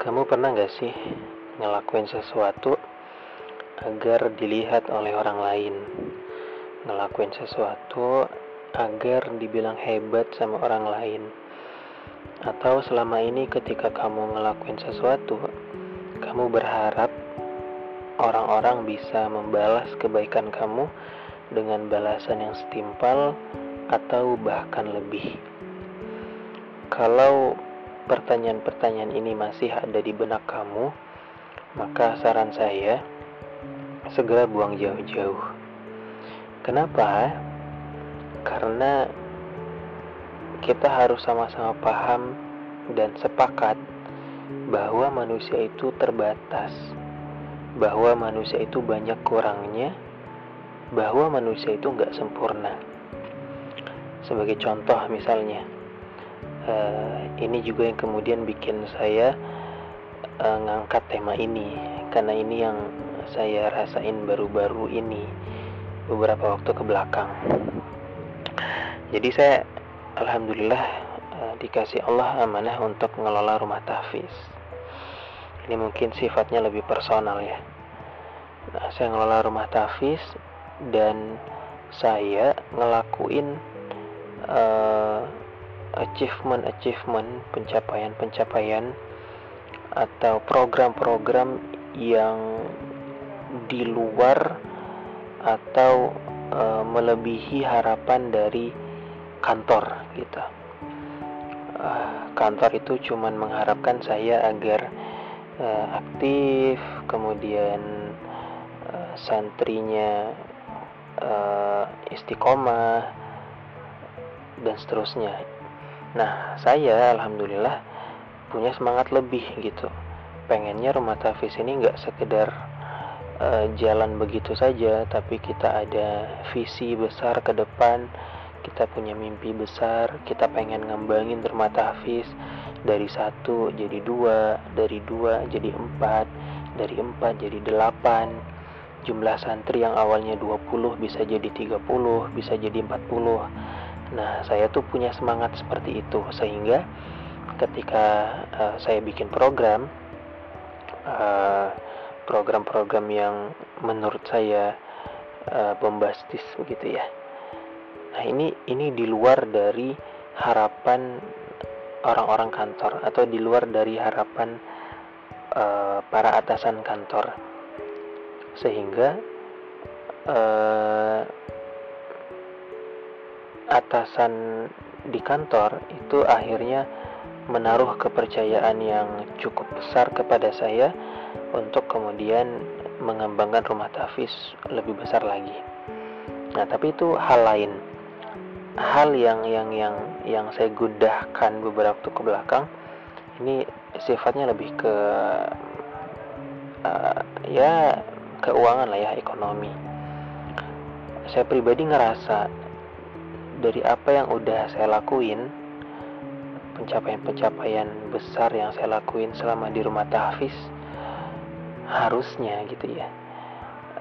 Kamu pernah gak sih ngelakuin sesuatu agar dilihat oleh orang lain? Ngelakuin sesuatu agar dibilang hebat sama orang lain? Atau selama ini ketika kamu ngelakuin sesuatu, kamu berharap orang-orang bisa membalas kebaikan kamu dengan balasan yang setimpal atau bahkan lebih? Kalau pertanyaan-pertanyaan ini masih ada di benak kamu, maka saran saya segera buang jauh-jauh. Kenapa? Karena kita harus sama-sama paham dan sepakat bahwa manusia itu terbatas, bahwa manusia itu banyak kurangnya, bahwa manusia itu nggak sempurna. Sebagai contoh misalnya, uh, ini juga yang kemudian bikin saya uh, ngangkat tema ini karena ini yang saya rasain baru-baru ini beberapa waktu ke belakang. Jadi saya alhamdulillah uh, dikasih Allah amanah untuk mengelola rumah tahfiz. Ini mungkin sifatnya lebih personal ya. Nah, saya ngelola rumah tahfiz dan saya ngelakuin achievement-achievement, pencapaian-pencapaian atau program-program yang di luar atau e, melebihi harapan dari kantor gitu. E, kantor itu cuman mengharapkan saya agar e, aktif, kemudian e, santrinya e, istiqomah dan seterusnya Nah, saya alhamdulillah punya semangat lebih gitu. Pengennya rumah tafis ini nggak sekedar uh, jalan begitu saja, tapi kita ada visi besar ke depan, kita punya mimpi besar, kita pengen ngembangin rumah tahfiz dari satu jadi dua, dari dua jadi empat, dari empat jadi delapan, jumlah santri yang awalnya 20 bisa jadi 30, bisa jadi 40 Nah, saya tuh punya semangat seperti itu sehingga ketika uh, saya bikin program eh, program-program yang menurut saya uh, bombastis begitu ya. Nah, ini ini di luar dari harapan orang-orang kantor atau di luar dari harapan uh, para atasan kantor. Sehingga uh, atasan di kantor itu akhirnya menaruh kepercayaan yang cukup besar kepada saya untuk kemudian mengembangkan rumah tafis lebih besar lagi. Nah, tapi itu hal lain. Hal yang yang yang yang saya gudahkan beberapa waktu ke belakang ini sifatnya lebih ke uh, ya keuangan lah ya ekonomi. Saya pribadi ngerasa dari apa yang udah saya lakuin pencapaian-pencapaian besar yang saya lakuin selama di rumah tahfiz harusnya gitu ya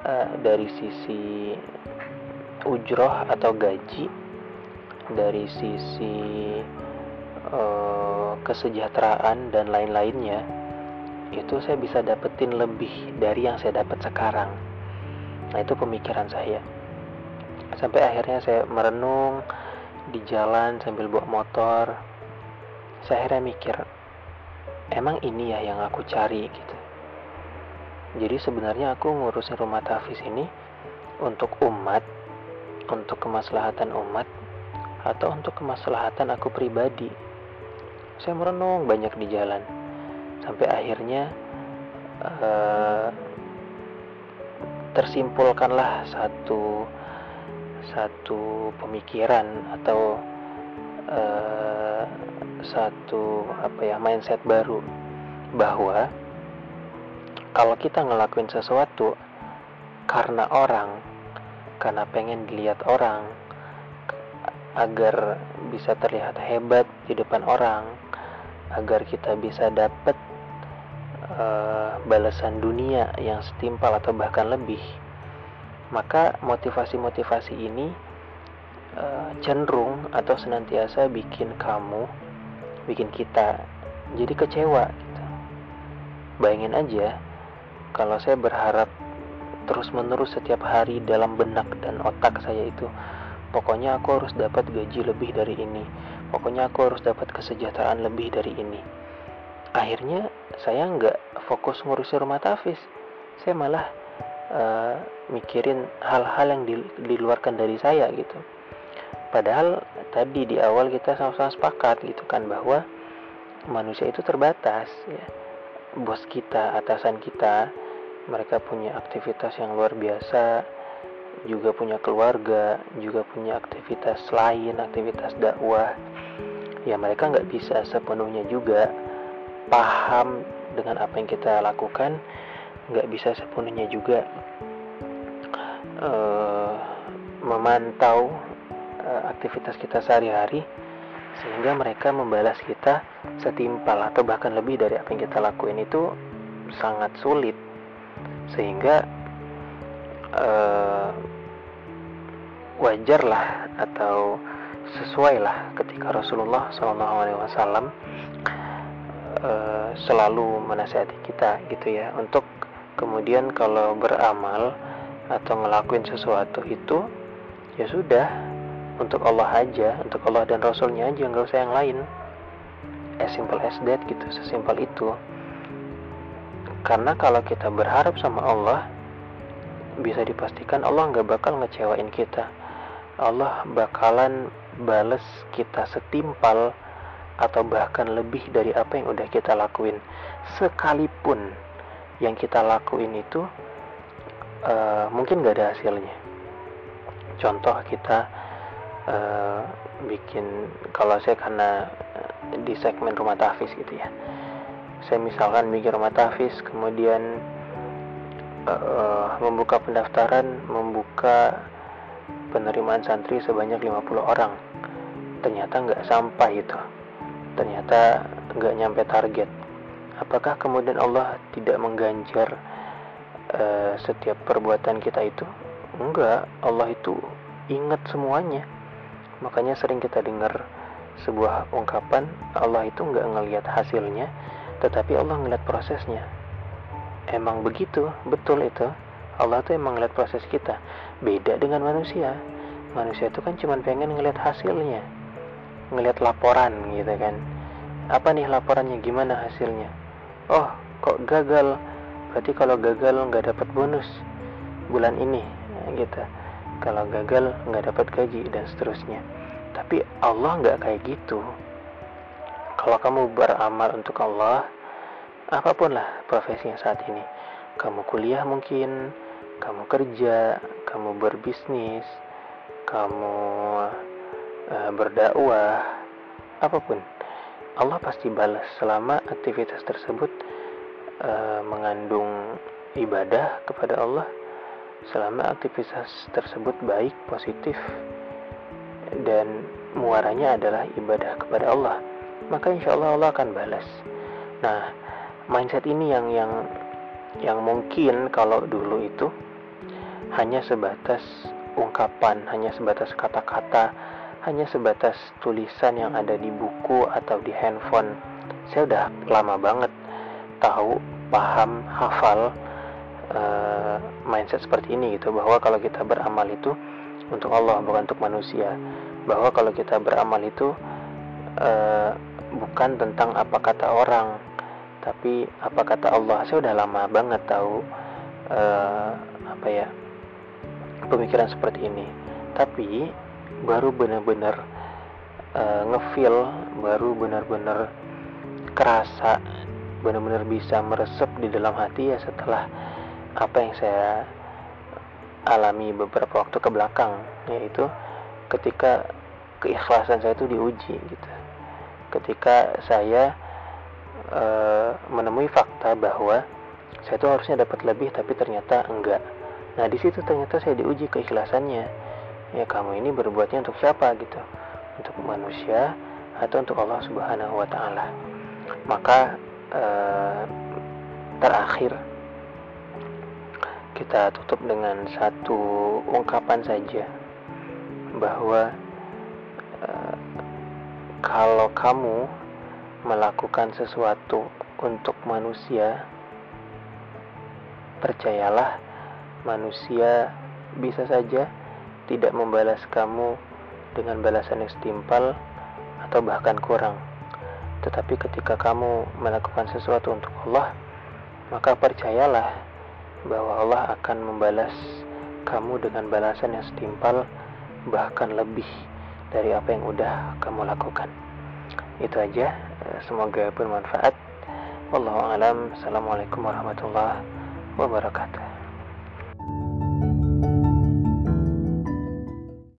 uh, dari sisi ujroh atau gaji dari sisi uh, kesejahteraan dan lain-lainnya itu saya bisa dapetin lebih dari yang saya dapat sekarang. Nah itu pemikiran saya sampai akhirnya saya merenung di jalan sambil bawa motor. Saya akhirnya mikir emang ini ya yang aku cari gitu. Jadi sebenarnya aku ngurusin rumah tafis ini untuk umat untuk kemaslahatan umat atau untuk kemaslahatan aku pribadi. Saya merenung banyak di jalan. Sampai akhirnya uh, tersimpulkanlah satu satu pemikiran atau uh, satu apa ya mindset baru bahwa kalau kita ngelakuin sesuatu karena orang karena pengen dilihat orang agar bisa terlihat hebat di depan orang agar kita bisa dapat uh, balasan dunia yang setimpal atau bahkan lebih maka motivasi-motivasi ini uh, cenderung atau senantiasa bikin kamu, bikin kita jadi kecewa gitu. bayangin aja kalau saya berharap terus-menerus setiap hari dalam benak dan otak saya itu pokoknya aku harus dapat gaji lebih dari ini. Pokoknya aku harus dapat kesejahteraan lebih dari ini. Akhirnya saya nggak fokus ngurusin rumah tafis. Saya malah uh, mikirin hal-hal yang diluarkan dari saya gitu. Padahal tadi di awal kita sama-sama sepakat gitu kan bahwa manusia itu terbatas ya. Bos kita atasan kita mereka punya aktivitas yang luar biasa juga punya keluarga juga punya aktivitas lain aktivitas dakwah. Ya mereka nggak bisa sepenuhnya juga paham dengan apa yang kita lakukan nggak bisa sepenuhnya juga. Uh, memantau uh, aktivitas kita sehari-hari sehingga mereka membalas kita setimpal atau bahkan lebih dari apa yang kita lakuin itu sangat sulit. Sehingga uh, wajarlah atau sesuai lah ketika Rasulullah SAW uh, selalu menasihati kita gitu ya untuk kemudian kalau beramal atau ngelakuin sesuatu itu ya sudah untuk Allah aja untuk Allah dan Rasulnya aja nggak usah yang lain. As simple as that gitu sesimpel itu. Karena kalau kita berharap sama Allah bisa dipastikan Allah nggak bakal ngecewain kita. Allah bakalan bales kita setimpal atau bahkan lebih dari apa yang udah kita lakuin. Sekalipun yang kita lakuin itu uh, mungkin gak ada hasilnya. Contoh kita uh, bikin kalau saya karena di segmen rumah tafis gitu ya. Saya misalkan bikin rumah tafis kemudian uh, membuka pendaftaran membuka penerimaan santri sebanyak 50 orang. Ternyata nggak sampai itu. Ternyata nggak nyampe target apakah kemudian Allah tidak mengganjar uh, setiap perbuatan kita itu? Enggak, Allah itu ingat semuanya. Makanya sering kita dengar sebuah ungkapan Allah itu nggak ngelihat hasilnya, tetapi Allah ngelihat prosesnya. Emang begitu, betul itu. Allah tuh emang ngeliat proses kita. Beda dengan manusia. Manusia itu kan cuma pengen ngeliat hasilnya, ngeliat laporan gitu kan. Apa nih laporannya? Gimana hasilnya? Oh kok gagal? Berarti kalau gagal nggak dapat bonus bulan ini gitu. Kalau gagal nggak dapat gaji dan seterusnya. Tapi Allah nggak kayak gitu. Kalau kamu beramal untuk Allah apa pun lah profesinya saat ini. Kamu kuliah mungkin kamu kerja kamu berbisnis kamu uh, berdakwah apa pun Allah pasti balas selama aktivitas tersebut uh, mengandung ibadah kepada Allah. Selama aktivitas tersebut baik, positif dan muaranya adalah ibadah kepada Allah maka insya Allah Allah akan balas. Nah mindset ini yang yang yang mungkin kalau dulu itu hanya sebatas ungkapan hanya sebatas kata-kata hanya sebatas tulisan yang ada di buku atau di handphone. Saya udah lama banget tahu, paham, hafal uh, mindset seperti ini gitu bahwa kalau kita beramal itu untuk Allah bukan untuk manusia. Bahwa kalau kita beramal itu uh, bukan tentang apa kata orang, tapi apa kata Allah. Saya udah lama banget tahu uh, apa ya pemikiran seperti ini. Tapi baru benar-benar uh, ngefeel baru benar-benar kerasa benar-benar bisa meresep di dalam hati ya setelah apa yang saya alami beberapa waktu ke belakang yaitu ketika keikhlasan saya itu diuji gitu. Ketika saya e, menemui fakta bahwa saya itu harusnya dapat lebih tapi ternyata enggak. Nah di situ ternyata saya diuji keikhlasannya ya kamu ini berbuatnya untuk siapa gitu? Untuk manusia atau untuk Allah Subhanahu wa taala? Maka eh, terakhir kita tutup dengan satu ungkapan saja bahwa eh, kalau kamu melakukan sesuatu untuk manusia percayalah manusia bisa saja tidak membalas kamu dengan balasan yang setimpal atau bahkan kurang. Tetapi ketika kamu melakukan sesuatu untuk Allah, maka percayalah bahwa Allah akan membalas kamu dengan balasan yang setimpal bahkan lebih dari apa yang udah kamu lakukan. Itu aja, semoga bermanfaat. Wallahu alam. Assalamualaikum warahmatullahi wabarakatuh.